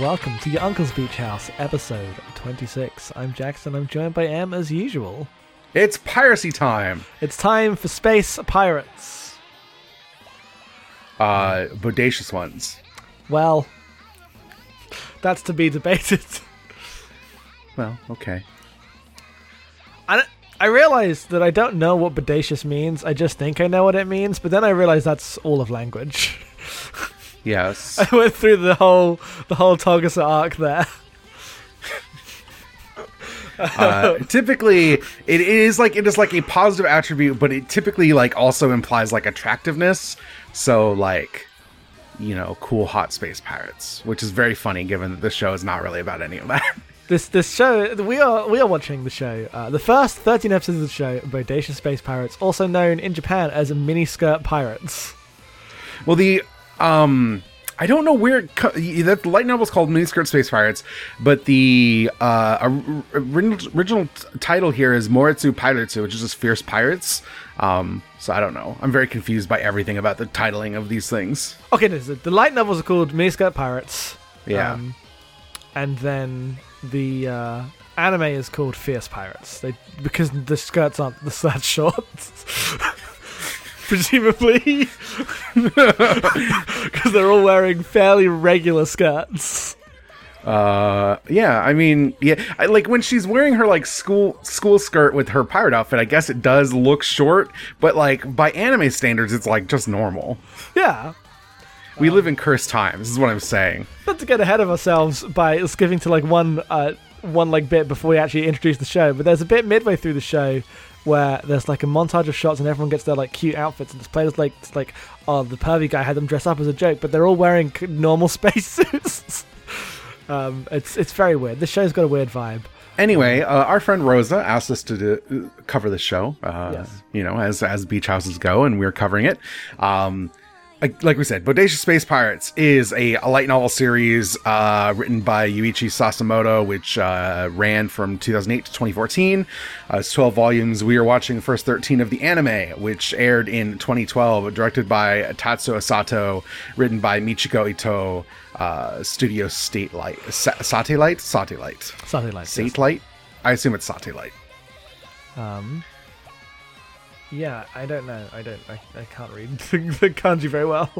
welcome to your Uncle's Beach House, episode 26. I'm Jackson, I'm joined by M as usual. It's piracy time. It's time for Space Pirates. Uh, bodacious ones. Well, that's to be debated. Well, okay. I, I realized that I don't know what bodacious means, I just think I know what it means, but then I realized that's all of language. Yes. I went through the whole the whole Togusa arc there. uh, typically, it is like it is like a positive attribute, but it typically like also implies like attractiveness. So like, you know, cool hot space pirates, which is very funny given that the show is not really about any of that. This this show we are we are watching the show. Uh, the first thirteen episodes of the show, Bodacious Space Pirates, also known in Japan as miniskirt pirates. well, the um. I don't know where it co- that the light novel is called Miniskirt Space Pirates, but the uh, or- original, title here is Moretsu Pirates, which is just fierce pirates. Um, so I don't know. I'm very confused by everything about the titling of these things. Okay, no, so the light novels are called Miniskirt Pirates. Yeah. Um, and then the uh, anime is called Fierce Pirates. They because the skirts aren't the that short. Presumably, because they're all wearing fairly regular skirts. Uh, yeah. I mean, yeah. I, like when she's wearing her like school school skirt with her pirate outfit, I guess it does look short, but like by anime standards, it's like just normal. Yeah, We live in cursed times. Is what I'm saying. not to get ahead of ourselves by skipping to like one uh, one like bit before we actually introduce the show, but there's a bit midway through the show where there's like a montage of shots and everyone gets their like cute outfits and it's played as like it's like oh the pervy guy had them dress up as a joke, but they're all wearing normal spacesuits. um, it's it's very weird. This show's got a weird vibe. Anyway, uh, our friend Roza asked us to do, cover this show. Uh, Yes. You know, as as beach houses go, and we're covering it. Um, like like we said, Bodacious Space Pirates is a, a light novel series uh, written by Yuichi Sasamoto, which uh, ran from 2008 to 2014. Uh, it's 12 volumes. We are watching the first 13 of the anime, which aired in 2012, directed by Tatsuo Sato, written by Michiko Ito, uh, Studio State Light, Sa- Sate Light, Sate Light. Something like Sate light? I assume it's satellite light. Um, yeah, I don't know. I don't. I, I can't read the kanji very well.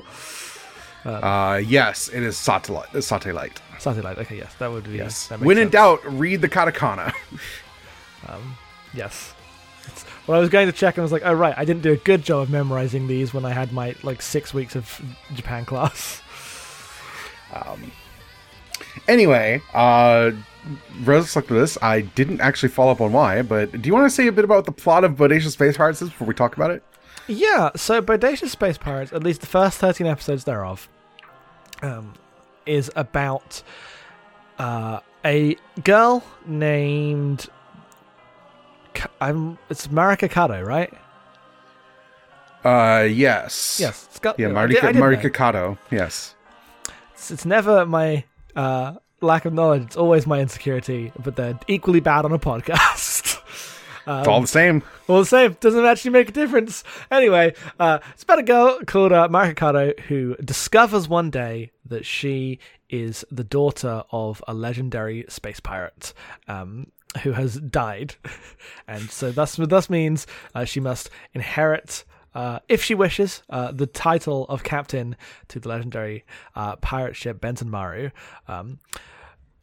Uh, yes, it is satellite. uh, Satellite. Satellite. Okay, yes, that would be. Yes. That When in sense. doubt, read the katakana. um, Yes. It's, well, I was going to check and I was like, oh right, I didn't do a good job of memorizing these when I had my like six weeks of Japan class. Um. Anyway, uh, Rose looked at this. I didn't actually follow up on why, but do you want to say a bit about the plot of Bodacious Space Pirates before we talk about it? Yeah, so Bodacious Space Pirates, at least the first 13 episodes thereof, um, is about uh, a girl named. I'm, it's Marika Kato, right? Uh, yes. Yes. It's got, Yeah, I did- I did. Marika Kato. Yes. It's, it's never my uh, lack of knowledge, it's always my insecurity, but they're equally bad on a podcast. It's all the same. All the same, doesn't actually make a difference. Anyway, uh, it's about a girl called uh, Marika Kato who discovers one day that she is the daughter of a legendary space pirate um, who has died, and so thus thus means uh, she must inherit. Uh, if she wishes, uh, the title of captain to the legendary uh, pirate ship Benten Maru. Um,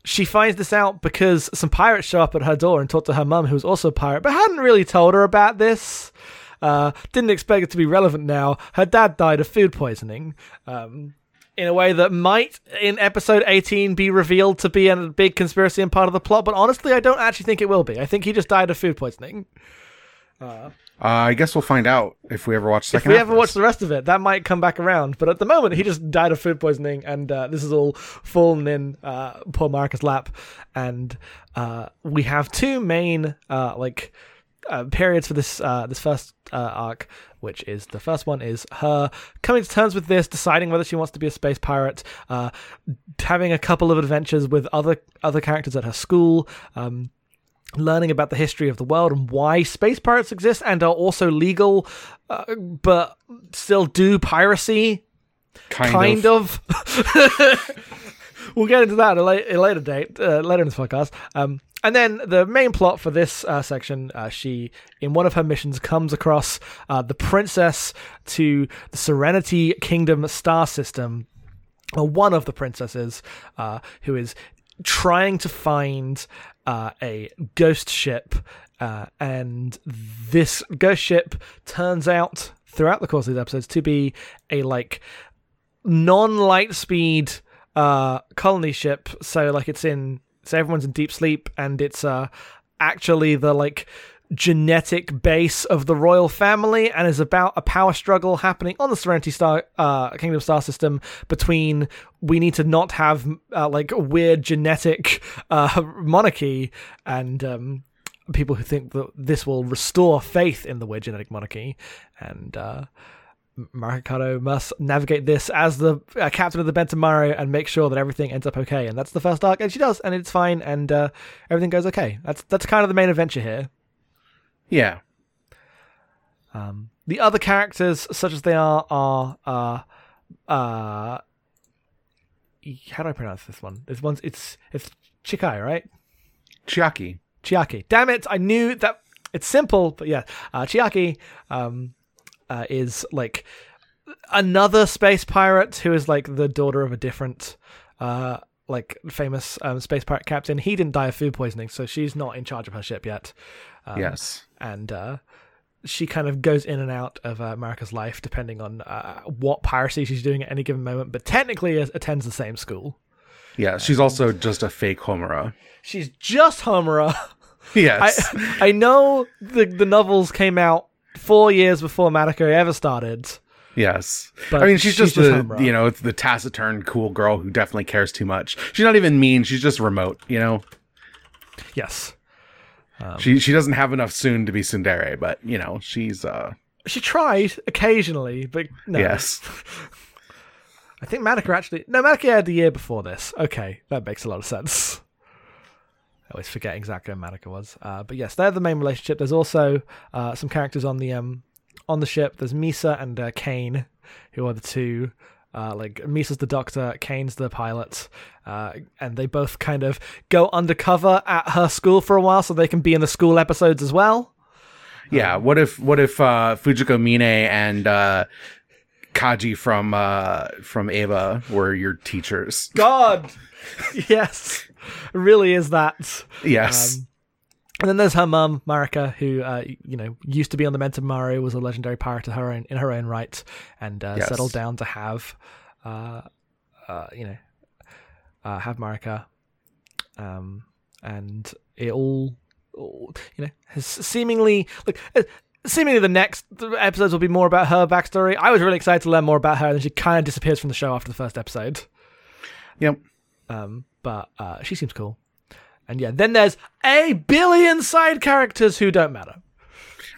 she finds this out because some pirates show up at her door and talk to her mum, who's also a pirate, but hadn't really told her about this. Uh, didn't expect it to be relevant now. Her dad died of food poisoning. Um, in a way that might, in episode 18, be revealed to be a big conspiracy and part of the plot, but honestly, I don't actually think it will be. I think he just died of food poisoning. Uh, I guess we'll find out if we ever watch the If we ever watch the rest of it, that might come back around. But at the moment, he just died of food poisoning, and uh, this is all fallen in uh, poor Marcus' lap. And uh, we have two main uh, like uh, periods for this uh, this first uh, arc, which is the first one is her coming to terms with this, deciding whether she wants to be a space pirate, uh, having a couple of adventures with other other characters at her school. Um, learning about the history of the world and why space pirates exist and are also legal, uh, but still do piracy. Kind, Kind, of. of. we'll get into that at a, la- a later date, uh, later in this podcast. Um, and then the main plot for this uh, section, uh, she, in one of her missions, comes across uh, the princess to the Serenity Kingdom star system, or one of the princesses, uh, who is trying to find uh, a ghost ship. Uh, and this ghost ship turns out throughout the course of these episodes to be a like non-light speed uh colony ship so like it's in so everyone's in deep sleep and it's uh actually the like genetic base of the royal family and is about a power struggle happening on the Serenity Star uh Kingdom Star system between we need to not have uh, like a weird genetic uh monarchy and um people who think that this will restore faith in the weird genetic monarchy and uh must navigate this as the uh, captain of the Bentenmaru and make sure that everything ends up okay. And that's the first arc, and she does, and it's fine, and uh, everything goes okay. That's that's kind of the main adventure here. Yeah. Um, the other characters, such as they are, are uh, uh, how do I pronounce this one? This one's it's it's Chikai, right? Chiaki. Chiaki. Damn it! I knew that. It's simple, but yeah, uh, Chiaki um, uh, is like another space pirate who is like the daughter of a different uh, like famous um, space pirate captain. He didn't die of food poisoning, so she's not in charge of her ship yet. Um, yes. And uh, she kind of goes in and out of uh, Marika's life depending on uh, what piracy she's doing at any given moment. But technically, attends the same school. Yeah. She's also just a fake Homura. She's just Homura. Yes. I I know the the novels came out four years before Madoka ever started. Yes. But I mean, she's, she's just, just the, you know, the taciturn, cool girl who definitely cares too much. She's not even mean. She's just remote, you know? Yes. She she doesn't have enough soon to be Tsundere, but, you know, she's, uh, She tried occasionally, but no. yes. I think Madoka actually. No, Madoka had the year before this. Okay, that makes a lot of sense. I always forget exactly when Madoka was. Uh, but yes, they're the main relationship. There's also uh, some characters on the um on the ship. There's Misa and uh, Kane, who are the two. Uh, like Misa's the doctor, Kane's the pilot, uh, and they both kind of go undercover at her school for a while, so they can be in the school episodes as well. Yeah. What if, what if, uh, Fujiko Mine and, uh, Kaji from, uh, from Eva were your teachers? God, yes, really is that. Yes. Um, and then there's her mum, Marika, who uh, you know used to be on the Benten Maru, was a legendary pirate in her own in her own right, and uh, Yes. settled down to have, uh, uh, you know, uh, have Marika, um, and it all, all, you know, has seemingly like. uh, Seemingly, the next episodes will be more about her backstory. I was really excited to learn more about her, and then she kind of disappears from the show after the first episode. yep. Um, but uh, she seems cool. And yeah, then there's a billion side characters who don't matter.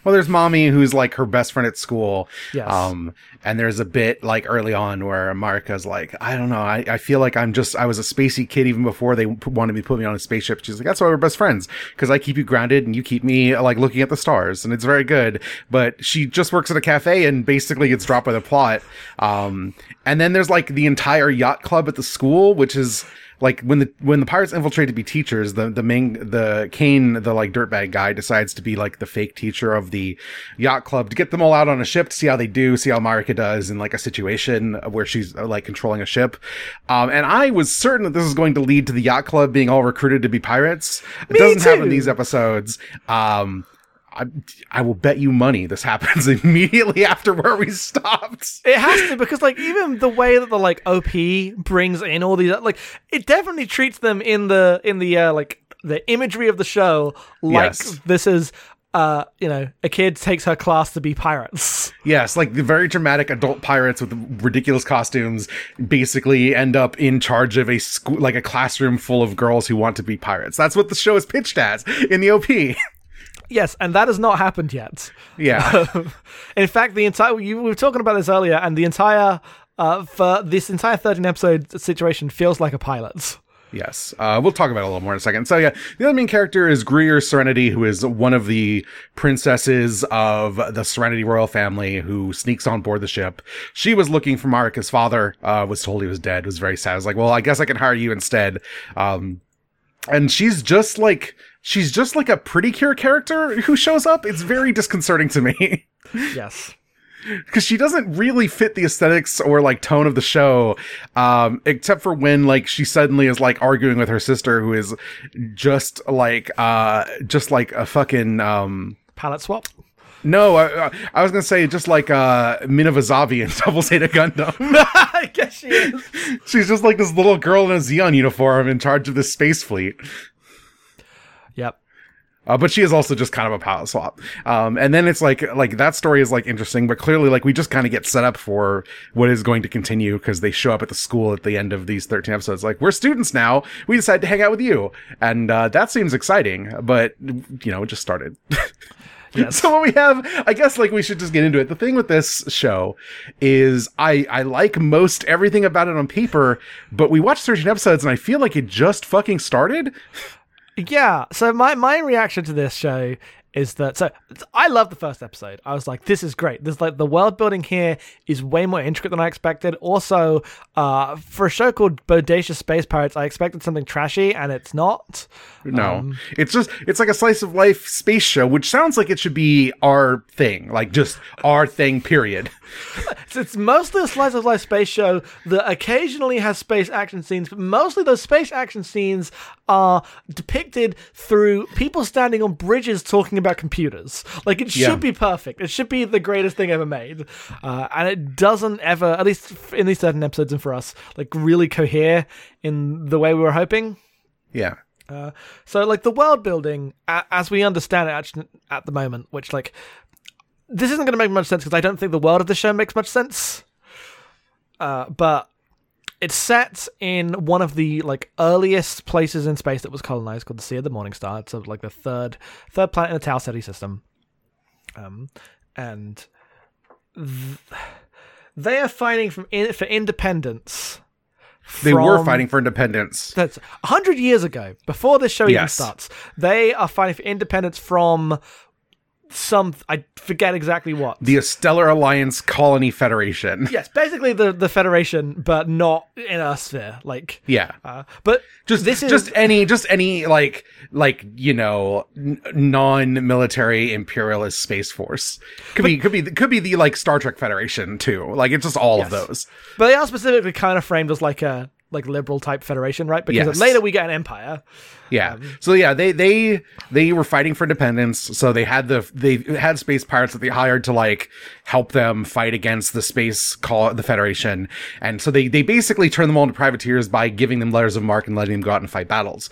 Well, there's Mami who's like her best friend at school. Yes. Um, and there's a bit like early on where Marika's like, I don't know, I, I feel like I'm just, I was a spacey kid even before they wanted me to put me on a spaceship. She's like, that's why we're best friends. Cause I keep you grounded and you keep me like looking at the stars and it's very good. But she just works at a cafe and basically gets dropped by the plot. Um, and then there's like the entire yacht club at the school, which is, like when the when the pirates infiltrate to be teachers, the the main the Kane the like dirtbag guy decides to be like the fake teacher of the yacht club to get them all out on a ship to see how they do, see how Marika does in like a situation where she's uh, like controlling a ship. Um, and I was certain that this was going to lead to the yacht club being all recruited to be pirates. It Me doesn't happen in these episodes. Um, I, I will bet you money this happens immediately after where we stopped. It has to because like even the way that the like OP brings in all these like it definitely treats them in the in the uh, like the imagery of the show like Yes. this is uh you know a kid takes her class to be pirates. Yes, like the very dramatic adult pirates with ridiculous costumes basically end up in charge of a school, like a classroom full of girls who want to be pirates. That's what the show is pitched as in the OP. Yes, and that has not happened yet. yeah. in fact, the entire you we were talking about this earlier, and the entire uh for this entire thirteen episode situation feels like a pilot. Yes, uh, we'll talk about it a little more in a second. So yeah, the other main character is Gruier Serenity, who is one of the princesses of the Serenity royal family who sneaks on board the ship. She was looking for Marika's father, uh, was told he was dead, was very sad. I was like, well, I guess I can hire you instead. Um, and she's just like, she's just like a pretty cure character who shows up. It's very disconcerting to me. Yes. because she doesn't really fit the aesthetics or like tone of the show um except for when like she suddenly is like arguing with her sister who is just like uh just like a fucking um Palette swap. no i, I was gonna say just like uh Zabi in double zeta gundam I guess she is. she's just like this little girl in a Zeon uniform in charge of this space fleet Yep. Uh, but she is also just kind of a power swap. Um, and then it's like, like that story is like interesting, but clearly like we just kind of get set up for what is going to continue because they show up at the school at the end of these 13 episodes. Like, we're students now. We decided to hang out with you. And, uh, that seems exciting, but you know, it just started. Yes. So what we have, I guess, like we should just get into it. The thing with this show is I I like most everything about it on paper, but we watched 13 episodes and I feel like it just fucking started. Yeah. So my my reaction to this show is that so I love the first episode. I was like, this is great. This like the world building here is way more intricate than I expected. Also, uh, for a show called Bodacious Space Pirates, I expected something trashy, and it's not. No, it's just it's like a slice of life space show, which sounds like it should be our thing, like just our thing. Period. It's, it's mostly a slice of life space show that occasionally has space action scenes, but mostly those space action scenes are depicted through people standing on bridges talking about computers. Like it should Yeah. be perfect. It should be the greatest thing ever made, uh, and it doesn't ever, at least in these certain episodes and for us, like really cohere in the way we were hoping. Yeah. Uh, so like the world building as we understand it actually at the moment which like this isn't going to make much sense because i don't think the world of the show makes much sense uh, but it's set in one of the like earliest places in space that was colonized called the sea of the morning star it's like the third third planet in the tau ceti system um and th- they are fighting from in- for independence They were fighting for independence. that's a hundred years ago, before this show even starts. They are fighting for independence from some I forget exactly what. The Stellar Alliance Colony Federation. yes, basically the the Federation, but not in our sphere. Like, Yeah. uh, but Just this is just any just any like like you know n- non-military imperialist space force could be could be could be the like Star Trek Federation too like it's just all of those but they are specifically kind of framed as like a like liberal type federation, right? Because Yes. later we get an empire. Yeah. Um, so yeah, they they they were fighting for independence. So they had the they had space pirates that they hired to like help them fight against the space call the Federation. And so they they basically turned them all into privateers by giving them letters of marque and letting them go out and fight battles.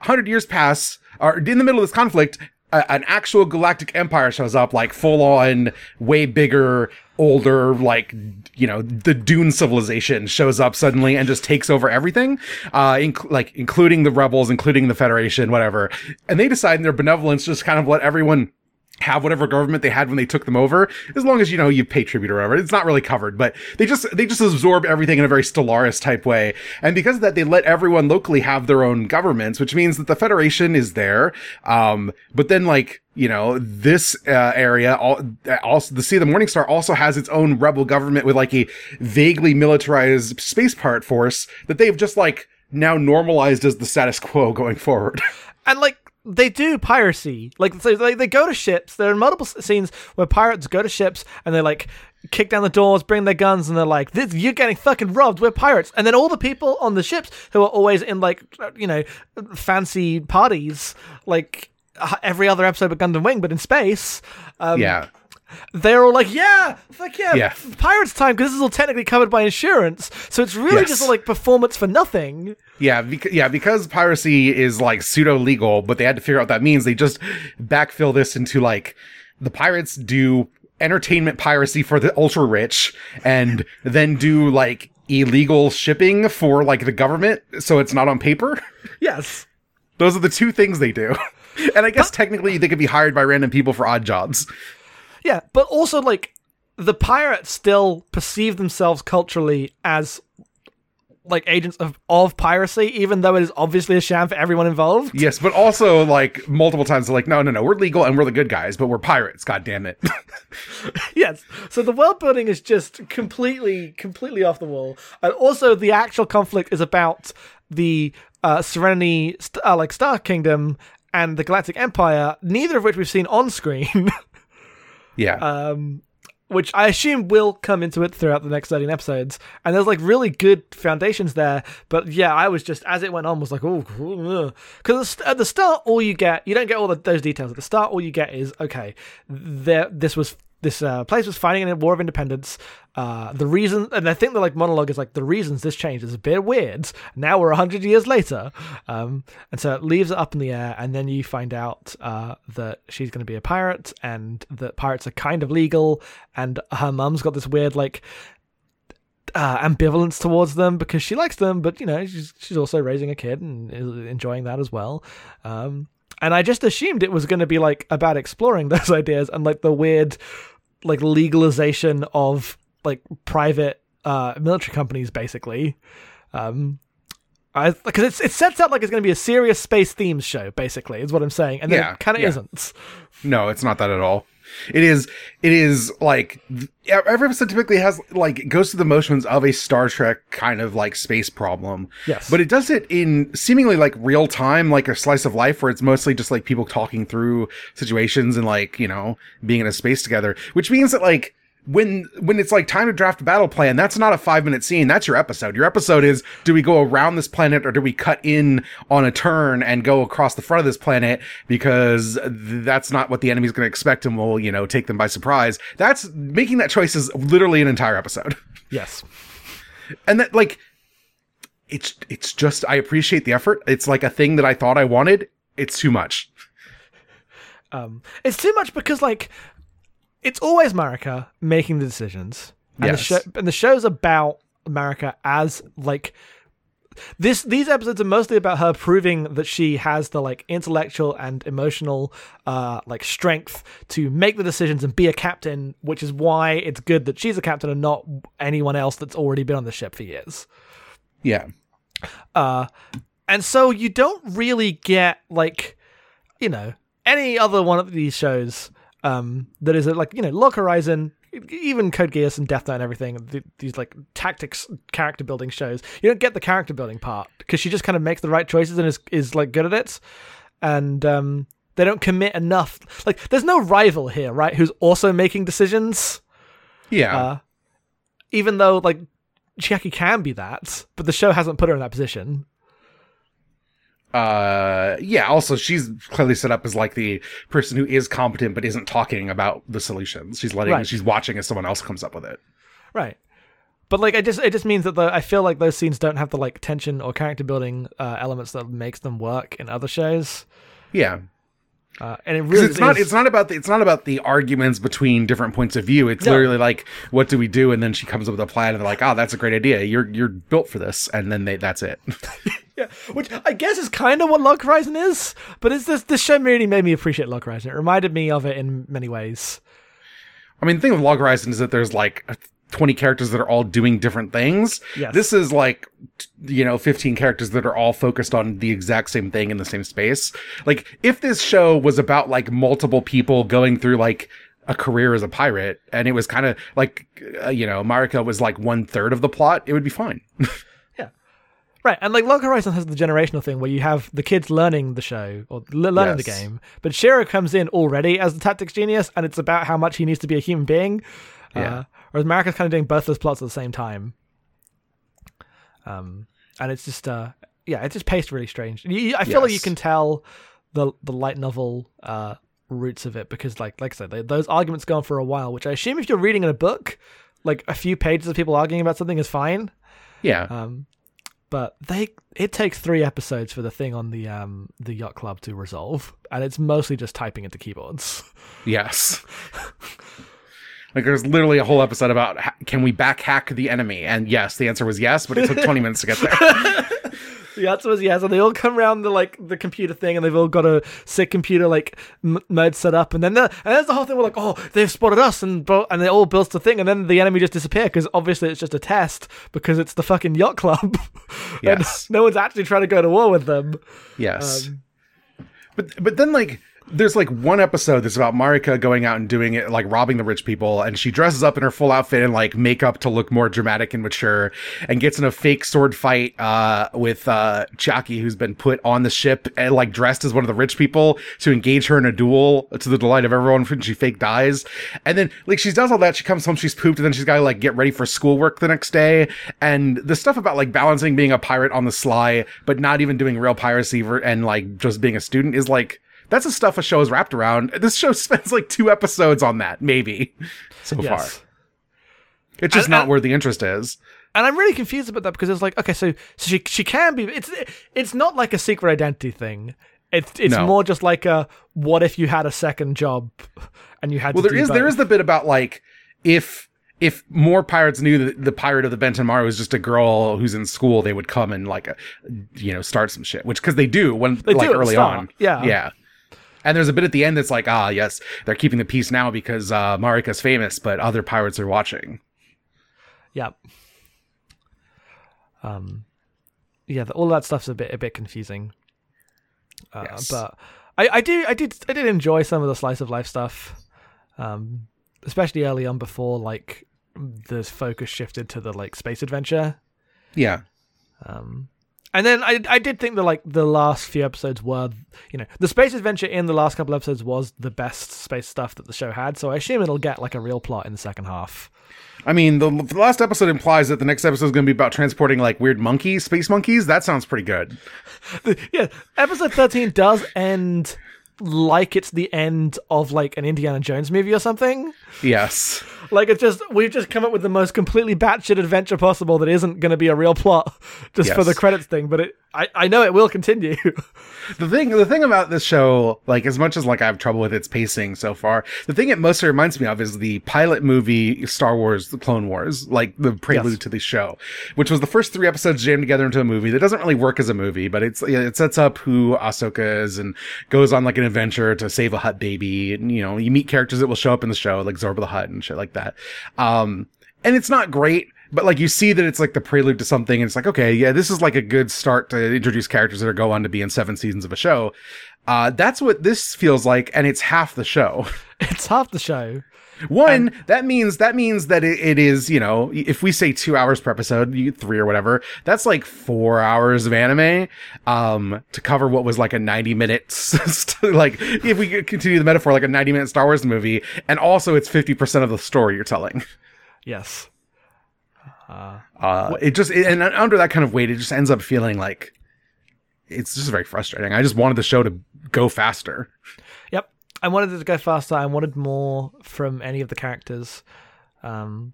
Hundred years pass, or in the middle of this conflict, a, an actual galactic empire shows up, like full on, way bigger, older, like you know, the Dune civilization shows up suddenly and just takes over everything, uh, inc- like including the rebels, including the Federation, whatever. And they decide in their benevolence just kind of let everyone have whatever government they had when they took them over, as long as you know you pay tribute or whatever. It's not really covered, but they just they just absorb everything in a very Stellaris type way, and because of that, they let everyone locally have their own governments, which means that the Federation is there. Um, but then like you know this uh, area, all, also the Sea of the Morning Star also has its own rebel government with like a vaguely militarized space pirate force that they've just like now normalized as the status quo going forward. and like they do piracy. Like so they, they go to ships. There are multiple scenes where pirates go to ships and they like kick down the doors bring their guns and they're like you're getting fucking robbed. We're pirates. And then all the people on the ships who are always in like you know fancy parties like every other episode of Gundam Wing but in space um, yeah. They're all like, yeah, fuck yeah, Yeah. pirates time because this is all technically covered by insurance. So it's really Yes. just like performance for nothing. Yeah, because, yeah, because piracy is like pseudo legal, but they had to figure out what that means. They just backfill this into like the pirates do entertainment piracy for the ultra rich and then do like illegal shipping for like the government so it's not on paper. Yes. Those are the two things they do. And I guess technically they could be hired by random people for odd jobs. Yeah, but also like the pirates still perceive themselves culturally as like agents of of piracy, even though it is obviously a sham for everyone involved. Yes, but also like multiple times they're like, no, no, no, we're legal and we're the good guys, but we're pirates. God damn it. yes. So the world building is just completely, completely off the wall. And also, the actual conflict is about the uh, Serenity, st- uh, like Star Kingdom, and the Galactic Empire. Neither of which we've seen on screen. yeah. um, which I assume will come into it throughout the next 13 episodes. And there's like really good foundations there. But yeah, I was just, as it went on, was like, oh, because at the start, all you get, you don't get all the, those details. At the start, all you get is, okay, there, this was this uh, place was fighting in a war of independence. Uh, the reason, and I think the like monologue is like the reasons this changed is a bit weird. Now we're hundred years later, um, and so it leaves it up in the air. And then you find out uh, that she's going to be a pirate, and that pirates are kind of legal. And her mum's got this weird like uh, ambivalence towards them because she likes them, but you know she's she's also raising a kid and enjoying that as well. Um, and I just assumed it was going to be like about exploring those ideas and like the weird like legalization of like private uh military companies basically. Um because it's it sets out like it's going to be a serious space themes show basically is what I'm saying and then Yeah, it kind of yeah. isn't No, it's not that at all. It is. It is like every episode typically has like goes through the motions of a Star Trek kind of like space problem. Yes. but it does it in seemingly like real time, like a slice of life, where it's mostly just like people talking through situations and like you know being in a space together. Which means that like when when it's like time to draft a battle plan, that's not a five minute scene. That's your episode. Your episode is do we go around this planet or do we cut in on a turn and go across the front of this planet because th- that's not what the enemy's going to expect and we'll you know take them by surprise. That's making that choice is literally an entire episode. yes and that like it's it's just I appreciate the effort. It's like a thing that I thought I wanted. It's too much. um it's too much because like it's always Marika making the decisions and Yes. the show and the show's about Marika as like this these episodes are mostly about her proving that she has the like intellectual and emotional uh like strength to make the decisions and be a captain which is why it's good that she's a captain and not anyone else that's already been on the ship for years Yeah. uh and so you don't really get like you know any other one of these shows um that is a, like you know Log Horizon even Code Geass and Death Note and everything th- these like tactics character building shows you don't get the character building part because she just kind of makes the right choices and is is like good at it. And um they don't commit enough like there's no rival here right who's also making decisions. Yeah. uh even though like Chiaki can be that but the show hasn't put her in that position uh yeah also she's clearly set up as like the person who is competent but isn't talking about the solutions she's letting Right. she's watching as someone else comes up with it Right. But like, it just it just means that the I feel like those scenes don't have the like tension or character building uh, elements that makes them work in other shows. yeah Uh, and it really it's not it's not about the it's not about the arguments between different points of view it's No. literally like what do we do and then she comes up with a plan and they're like oh that's a great idea you're you're built for this and then they that's it yeah, which I guess is kind of what Log Horizon is. But it's this this show really made me appreciate Log Horizon. It reminded me of it in many ways. I mean, the thing with Log Horizon is that there's like 20 characters that are all doing different things. Yes. This is like, you know, 15 characters that are all focused on the exact same thing in the same space. Like, if this show was about like multiple people going through like a career as a pirate and it was kind of like, uh, you know, Marika was like one third of the plot, it would be fine. Right, and like Log Horizon has the generational thing where you have the kids learning the show or l- learning the game, but Shiro comes in already as the tactics genius, and it's about how much he needs to be a human being. Yeah. Uh, whereas Marika's kind of doing both those plots at the same time. Um, and it's just uh, yeah, it's just paced really strange. You, I feel like you can tell the the light novel uh roots of it because like like I said, they, those arguments go on for a while, which I assume if you're reading in a book, like a few pages of people arguing about something is fine. yeah. Um, but they it takes three episodes for the thing on the um the yacht club to resolve, and it's mostly just typing into keyboards. Yes. Like there's literally a whole episode about can we back hack the enemy? And yes, the answer was yes, but it took 20 minutes to get there. The answer was yes, and they all come around the like the computer thing, and they've all got a sick computer like m- mode set up, and then the, and there's the whole thing. We're like, oh, they've spotted us, and bo- and they all built the thing, and then the enemy just disappear because obviously it's just a test because it's the fucking yacht club. And Yes. no one's actually trying to go to war with them. Yes. Um, But but then like there's like one episode that's about Marika going out and doing it like robbing the rich people and she dresses up in her full outfit and like makeup to look more dramatic and mature and gets in a fake sword fight uh with uh Chiaki who's been put on the ship and like dressed as one of the rich people to engage her in a duel to the delight of everyone when she fake dies. And then like she does all that, she comes home, she's pooped, and then she's gotta like get ready for schoolwork the next day. And the stuff about like balancing being a pirate on the sly, but not even doing real piracy and like just being a student is like that's the stuff a show is wrapped around. This show spends like two episodes on that, maybe so yes. far. It's just not where the interest is. And I'm really confused about that because it's like, okay, so so she she can be. It's it's not like a secret identity thing. It's it's No. more just like a what if you had a second job and you had Well, to there is both? is the bit about like if if more pirates knew that the pirate of the Benten Maru was just a girl who's in school, they would come and like, uh, you know, start some shit. Which because they do when They like do early on, yeah. yeah. And there's a bit at the end that's like, ah, yes, they're keeping the peace now because uh, Marika's famous, but other pirates are watching. Yeah. Um, yeah, the, all that stuff's a bit a bit confusing. Uh, Yes. But I, I do I did I did enjoy some of the slice of life stuff, um, especially early on before like the focus shifted to the like space adventure. Yeah, Um, and then I I did think that like the last few episodes were you know the space adventure in the last couple episodes was the best space stuff that the show had. So I assume it'll get like a real plot in the second half. I mean, the, the last episode implies that the next episode is going to be about transporting like weird monkeys, space monkeys. That sounds pretty good. yeah, episode 13 does end like it's the end of like an Indiana Jones movie or something. Yes. Like it's just we've just come up with the most completely batshit adventure possible that isn't going to be a real plot just for the credits thing, but it I, I know it will continue. The thing, the thing about this show, like as much as like I have trouble with its pacing so far, the thing it mostly reminds me of is the pilot movie Star Wars: The Clone Wars, like the prelude Yes. to the show, which was the first three episodes jammed together into a movie that doesn't really work as a movie, but it's it sets up who Ahsoka is and goes on like an adventure to save a Hutt baby, and you know you meet characters that will show up in the show like Zorba the Hutt and shit like that. Um, and it's not great. But like you see that it's like the prelude to something, and it's like, okay, yeah, this is like a good start to introduce characters that are go on to be in seven seasons of a show. Uh, that's what this feels like, and it's half the show. it's half the show. One, that means that means that it, it is, you know, if we say two hours per episode, you, three or whatever, that's like four hours of anime, um, to cover what was like a ninety minutes, like if we continue the metaphor, like a ninety minute Star Wars movie, and also it's fifty percent of the story you're telling. Yes. Uh, Uh, it just it, and under that kind of weight, it just ends up feeling like it's just very frustrating. I just wanted the show to go faster. Yep. I wanted it to go faster. I wanted more from any of the characters. Um,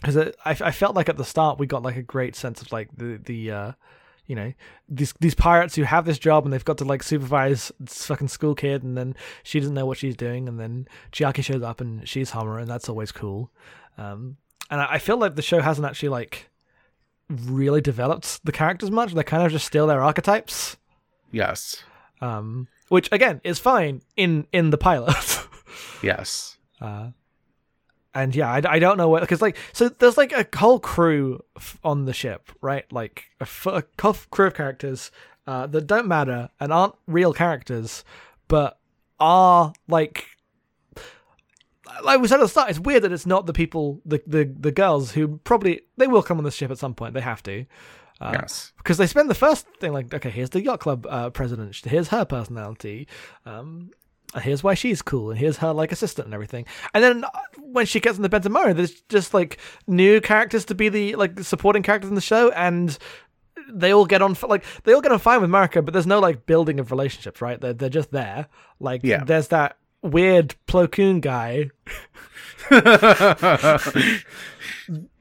because I, I felt like at the start we got like a great sense of like the the uh, you know these these pirates who have this job and they've got to like supervise this fucking school kid and then she doesn't know what she's doing and then Chiaki shows up and she's Homer and that's always cool. Um, and I, feel like the show hasn't actually like really developed the characters much. They're kind of just still their archetypes Yes, um, which again is fine in in the pilot. yes, uh, and yeah, I, I don't know what because like so there's like a whole crew f- on the ship, right? Like a, f- a crew of characters uh, that don't matter and aren't real characters, but are like. Like we said at the start, it's weird that it's not the people, the, the, the girls who probably they will come on the ship at some point. They have to, uh, yes. because they spend the first thing like, okay, here's the yacht club uh, president, here's her personality, um, here's why she's cool, and here's her like assistant and everything. And then uh, when she gets in the Bentenmaru, there's just like new characters to be the like supporting characters in the show, and they all get on like they all get on fine with Marika, but there's no like building of relationships, right? They're they're just there. Like Yeah. there's that weird Plo Koon guy.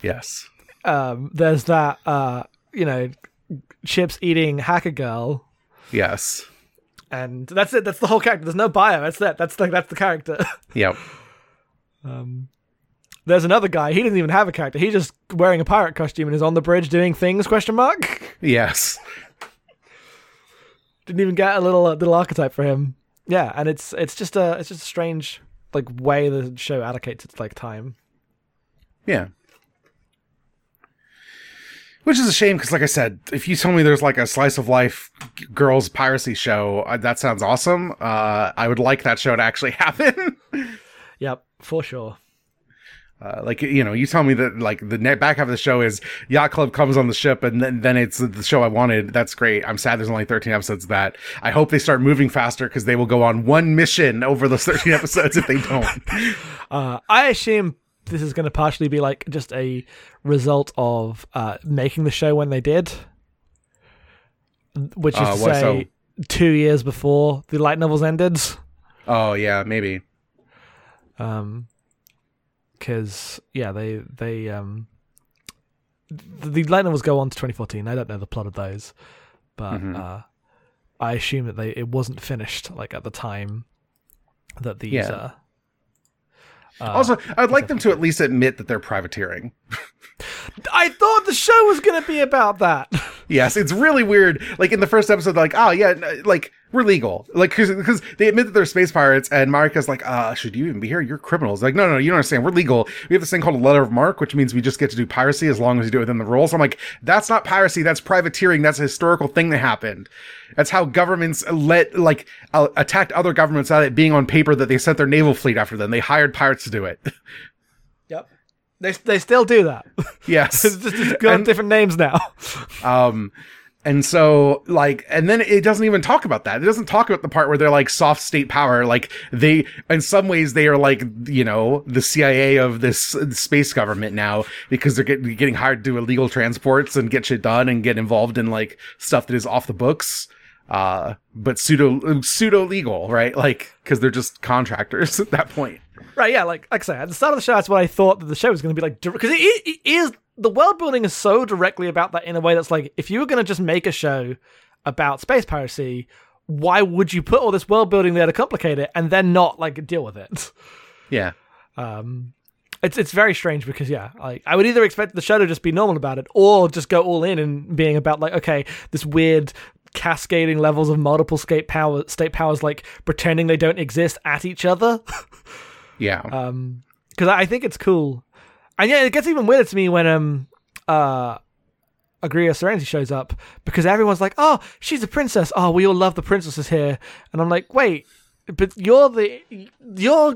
yes. Um, there's that uh, you know, chips eating hacker girl. Yes. and that's it. That's the whole character. There's no bio. That's it. That's the that's the character. Yep. Um, there's another guy. He doesn't even have a character. He's just wearing a pirate costume and is on the bridge doing things? Question mark. Yes. Didn't even get a little uh, little archetype for him. Yeah, and it's it's just a it's just a strange like way the show allocates its like time. Yeah. Which is a shame because, like I said, if you told me there's like a slice of life girls piracy show, uh, that sounds awesome. Uh, I would like that show to actually happen. Yep, for sure. Uh, like you know, you tell me that like the net back half of the show is Yacht Club comes on the ship, and then then it's the show I wanted. That's great. I'm sad there's only 13 episodes of that. I hope they start moving faster because they will go on one mission over those 13 episodes if they don't. Uh, I assume this is going to partially be like just a result of uh, making the show when they did, which is Uh, to what- say so- two years before the light novels ended. Oh yeah, maybe. Um, because yeah, they they um, the, light novels go on to 2014. I don't know the plot of those, but Mhm. uh, I assume that they it wasn't finished like at the time that these. Yeah. Uh, uh, Also, I'd like them to at least admit that they're privateering. I thought the show was going to be about that. Yes, it's really weird. Like in the first episode, like, oh yeah, like we're legal. Like because they admit that they're space pirates, and Marika's like, uh, should you even be here? You're criminals. Like, no, no, you don't understand. We're legal. We have this thing called a letter of marque, which means we just get to do piracy as long as you do it within the rules. I'm like, that's not piracy. That's privateering. That's a historical thing that happened. That's how governments let like uh, attacked other governments without it being on paper that they sent their naval fleet after them. They hired pirates to do it. They they still do that. yes, it's just it's got And- different names now. Um, and so like, and then it doesn't even talk about that. It doesn't talk about the part where they're like soft state power. Like they, in some ways, they are like, you know, the CIA of this space government now because they're getting, getting hired to do illegal transports and get shit done and get involved in like stuff that is off the books. Uh, but pseudo, pseudo legal, right? Like, cause they're just contractors at that point. Right, yeah, like like I say, at the start of the show, that's what I thought that the show was going to be like, because it, it is the world building is so directly about that in a way that's like, if you were going to just make a show about space piracy, why would you put all this world building there to complicate it and then not like deal with it? Yeah. Um, it's it's very strange because yeah, like I would either expect the show to just be normal about it or just go all in and being about like okay, this weird cascading levels of multiple state power state powers like pretending they don't exist at each other. Yeah. um because i think it's cool and yeah it gets even weirder to me when um uh Agria Serenity shows up because everyone's like, "Oh, she's a princess. Oh, we all love the princesses here." And I'm like, "Wait, but you're the you're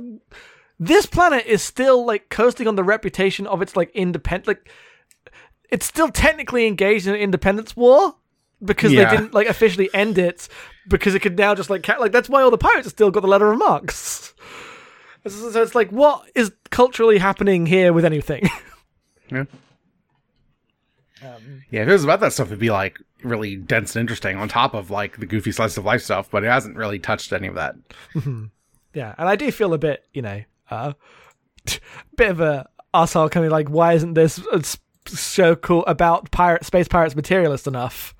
this planet is still like coasting on the reputation of its like independent like it's still technically engaged in an independence war because Yeah. they didn't like officially end it because it could now just like ca- like that's why all the pirates have still got the letter of marques. So so it's like, what is culturally happening here with anything? Yeah. Um, Yeah, if it was about that stuff, it'd be like really dense and interesting on top of like the goofy slice of life stuff, but it hasn't really touched any of that. yeah, and I do feel a bit, you know, uh, bit of a asshole coming like, why isn't this a s- show cool about pirate space pirates materialist enough?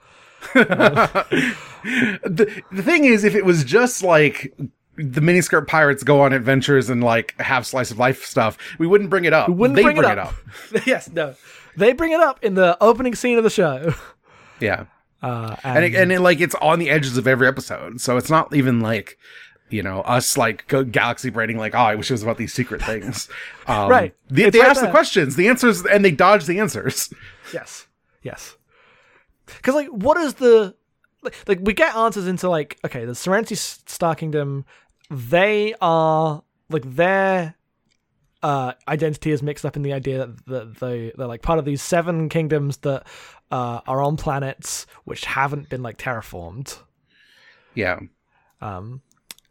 The, the thing is, if it was just like the miniskirt pirates go on adventures and like have slice of life stuff, we wouldn't bring it up. We wouldn't they bring, it, up. yes, no, they bring it up in the opening scene of the show. Yeah, Uh, and and, it, and it, like it's on the edges of every episode, so it's not even like you know us like go galaxy braiding like oh I wish it was about these secret things. Um, Right. They, they right ask the questions, the answers, and they dodge the answers. Yes. Yes. Because like, what is the like? Like, we get answers into like, okay, the Serenity Star Kingdom, they are like their uh identity is mixed up in the idea that, that they they're like part of these seven kingdoms that uh are on planets which haven't been like terraformed. Yeah, Um,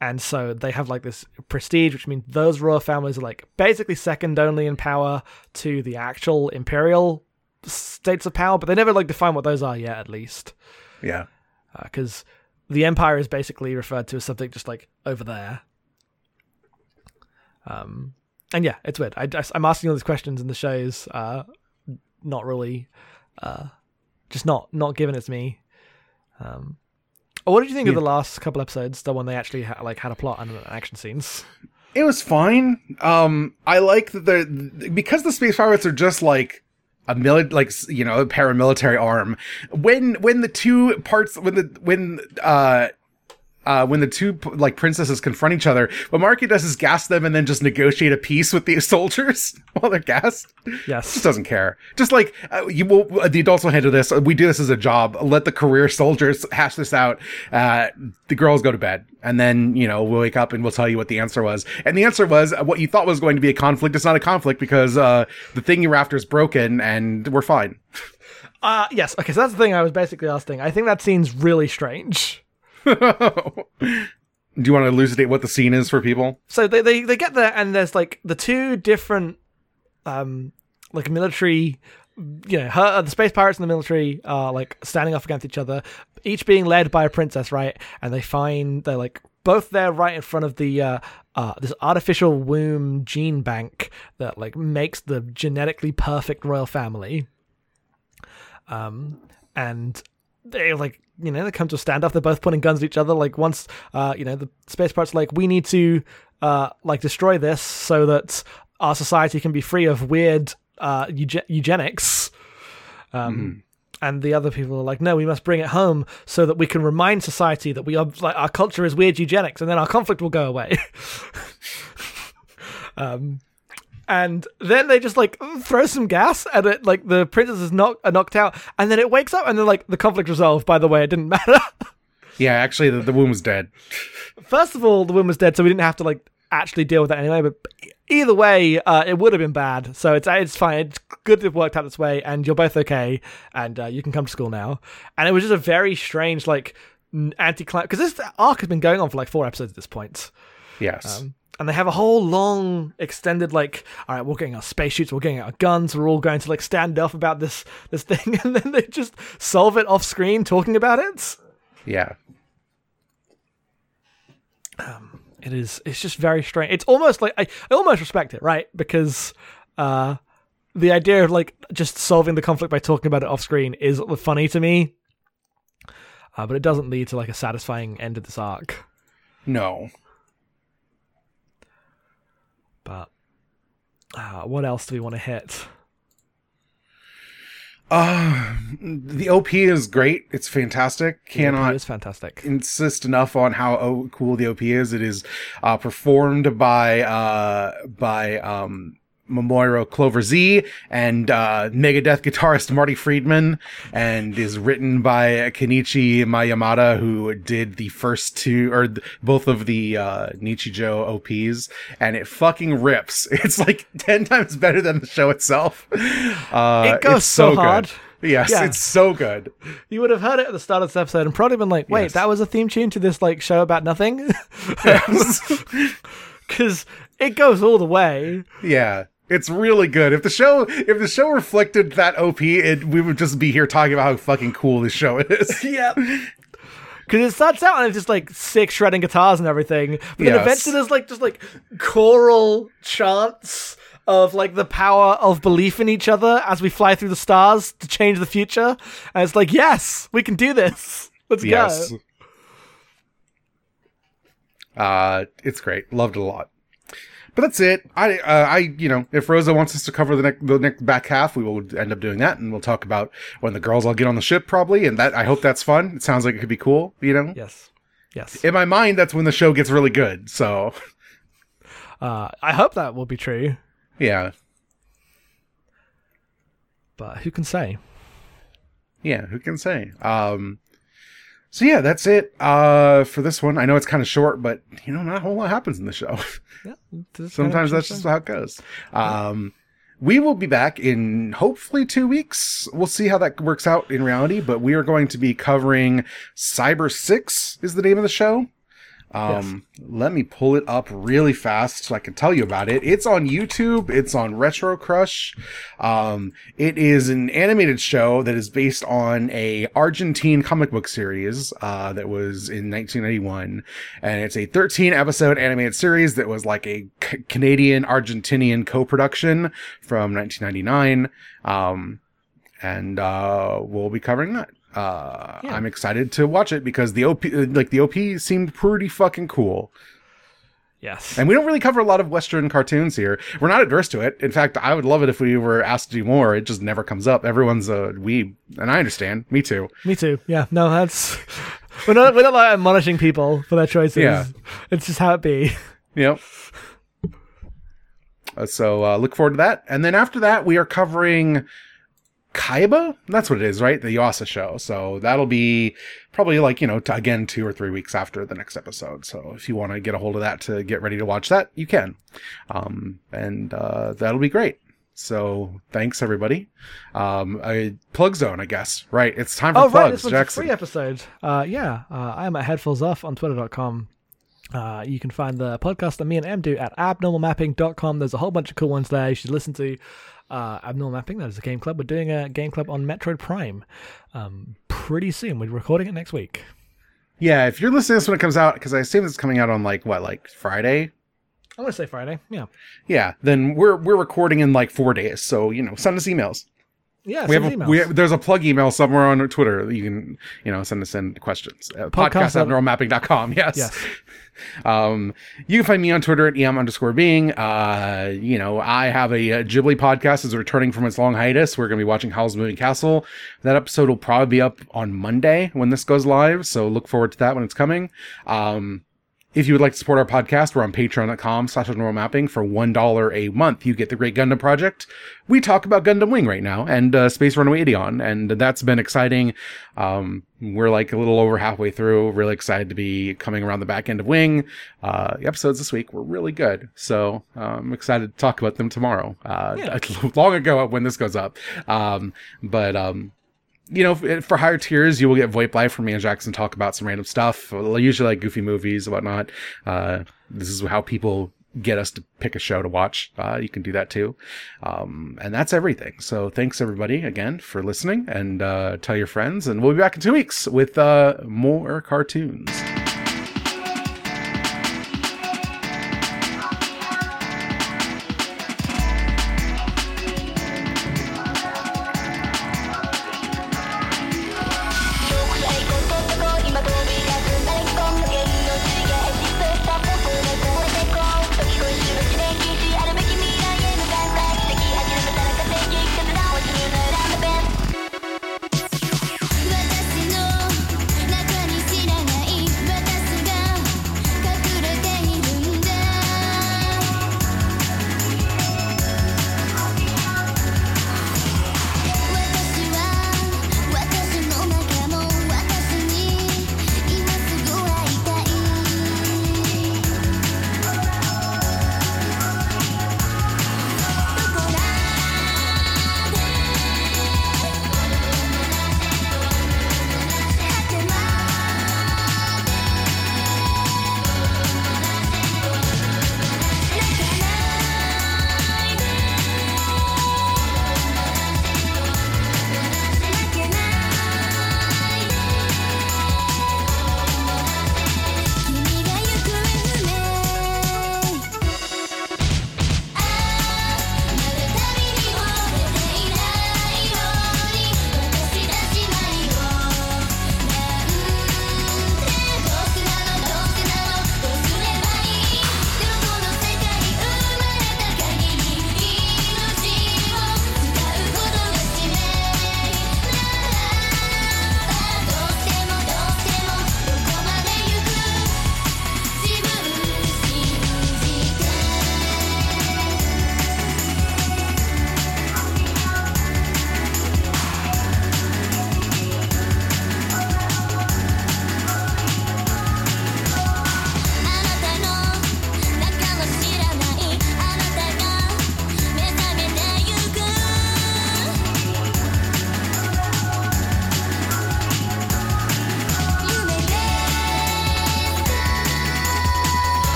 and so they have like this prestige, which means those royal families are like basically second only in power to the actual imperial states of power, but they never like define what those are yet, at least, yeah. because the empire is basically referred to as something just like over there. Um, and yeah, it's weird. I, I'm asking all these questions, and the show's uh, not really, uh, just not not giving it to me. Um, what did you think of the last couple episodes? The one they actually ha- like had a plot and action scenes. It was fine. Um, I like that they're because the space pirates are just like a mili- like you know a paramilitary arm. When when the two parts when the when uh uh, when the two like princesses confront each other, what Marky does is gas them and then just negotiate a peace with the soldiers while they're gassed. Yes, just doesn't care. Just like uh, you will, uh, the adults will handle this. We do this as a job. Let the career soldiers hash this out. Uh, the girls go to bed, and then you know we'll wake up and we'll tell you what the answer was. And the answer was uh, what you thought was going to be a conflict. It's not a conflict because uh, the thing you're after is broken, and we're fine. Uh, yes. Okay, so that's the thing I was basically asking. I think that scene's really strange. do you want to elucidate what the scene is for people? So they, they, they get there, and there's like the two different, um, like military, you know, her, the space pirates and the military are like standing off against each other, each being led by a princess, right? And they find they're like both there right in front of the uh, uh, this artificial womb gene bank that like makes the genetically perfect royal family. Um, and they like you know they come to a standoff. They're both pointing guns at each other. Like once uh, you know the space pirates like we need to uh, like destroy this so that our society can be free of weird uh, euge- eugenics. Um, And the other people are like, no, we must bring it home so that we can remind society that we are like our culture is weird eugenics, and then our conflict will go away. um, and then they just like throw some gas and it like the princess is knocked are knocked out and then it wakes up and they're like the conflict resolved by the way it didn't matter Yeah, actually, the, the womb was dead. first of all the woman was dead so we didn't have to like actually deal with that anyway but either way uh, it would have been bad so it's it's fine it's good that it worked out this way and you're both okay and uh, you can come to school now and it was just a very strange like anti climate because this arc has been going on for like four episodes at this point Yes. Um, and they have a whole long extended like all right we're getting our spacesuits we're getting our guns we're all going to like stand off about this this thing and then they just solve it off screen talking about it? Yeah. it is it's just very strange. It's almost like i, I almost respect it right? Because uh the idea of like just solving the conflict by talking about it off screen is funny to me. Uh, but it doesn't lead to like a satisfying end of this arc. No. But uh, what else do we want to hit Uh, the OP is great. It's fantastic. Cannot is fantastic insist enough on how oh, cool the OP is. It is uh, performed by uh, by um, Momoiro Clover Z and uh, Megadeth guitarist Marty Friedman, and is written by Kenichi Maeyamada, who did the first two or th- both of the uh, Nichijou OPs, and it fucking rips. It's like ten times better than the show itself. Uh, It goes it's so good. hard. Yes, Yeah. it's so good. You would have heard it at the start of this episode and probably been like, wait, Yes. that was a theme tune to this like show about nothing? Because it goes all the way. Yeah. It's really good. If the show if the show reflected that OP, it, we would just be here talking about how fucking cool this show is. Yep. Because it starts out and it's just like sick shredding guitars and everything, but then Yes. eventually there's like just like choral chants of like the power of belief in each other as we fly through the stars to change the future, and it's like, yes, we can do this. Let's yes. go. Uh it's great. Loved it a lot. But that's it. I uh, I you know, if Roza wants us to cover the next the next back half, we will end up doing that and we'll talk about when the girls all get on the ship probably and that I hope that's fun. It sounds like it could be cool, you know. Yes. Yes. In my mind that's when the show gets really good. So, Uh, I hope that will be true, yeah. but who can say? Yeah, who can say? Um so yeah, that's it uh for this one. I know it's kind of short, but you know, not a whole lot happens in the show. Yeah. this is kind of Sometimes that's just how it goes. Um we will be back in hopefully 2 weeks. We'll see how that works out in reality, but we are going to be covering Cybersix is the name of the show. Um, let me pull it up really fast so I can tell you about it. It's on YouTube. It's on Retro Crush. Um, it is an animated show that is based on a Argentine comic book series, uh, that was in 1991. And it's a 13 episode animated series that was like a C- Canadian Argentinian co-production from 1999. Um, and, uh, we'll be covering that. Uh, Yeah. I'm excited to watch it because the OP, like the OP seemed pretty fucking cool. Yes. And we don't really cover a lot of Western cartoons here. We're not adverse to it. In fact, I would love it if we were asked to do more. It just never comes up. Everyone's a weeb, and I understand. Me too. Me too. Yeah. No, that's we're not we're not like admonishing people for their choices. Yeah. It's just how it be. Yep. Uh, so uh, look forward to that. And then after that, we are covering Kaiba. That's what it is, right? The Yuasa show. So that'll be probably like, you know, t- again, two or three weeks after the next episode. So if you want to get a hold of that to get ready to watch that, you can. Um, and uh, that'll be great. So thanks everybody. Um, a plug zone, I guess. Right. It's time for Oh right, this Jackson. free episode. Uh, yeah, uh, I am at Headfuls Off on Twitter.com. Uh, you can find the podcast that me and Em do at abnormalmapping.com. There's a whole bunch of cool ones there. You should listen to uh, Abnormal Mapping. That is a game club. We're doing a game club on Metroid Prime um, pretty soon. We're recording it next week. Yeah, if you're listening to this when it comes out, because I assume it's coming out on like what, like Friday? I'm gonna say Friday. Yeah, Yeah, then we're we're recording in like four days. So you know, send us emails. Yeah. we have, a, we have there's a plug email somewhere on Twitter that you can you know send us in questions. Uh, Podcast podcast at- neuromapping.com. Yes. Yes. Um, you can find me on Twitter at em underscore being. Uh, you know, I have a, uh Ghibli podcast is returning from its long hiatus. We're going to be watching Howl's Moving Castle. That episode will probably be up on Monday when this goes live. So look forward to that when it's coming. Um, if you would like to support our podcast, we're on patreon.com slash normal mapping for $1 a month. You get the Great Gundam Project. We talk about Gundam Wing right now and uh, Space Runaway Ideon, and that's been exciting. Um, we're like a little over halfway through. Really excited to be coming around the back end of Wing. Uh, the episodes this week were really good. So I'm excited to talk about them tomorrow. Uh, Yeah. long ago when this goes up. Um, but, um, you know, for higher tiers, you will get VoIP Live from me and Jackson talk about some random stuff, usually like goofy movies and whatnot. Uh, this is how people get us to pick a show to watch. Uh, you can do that too. Um, and that's everything. So thanks everybody again for listening and, uh, tell your friends and we'll be back in two weeks with, uh, more cartoons.「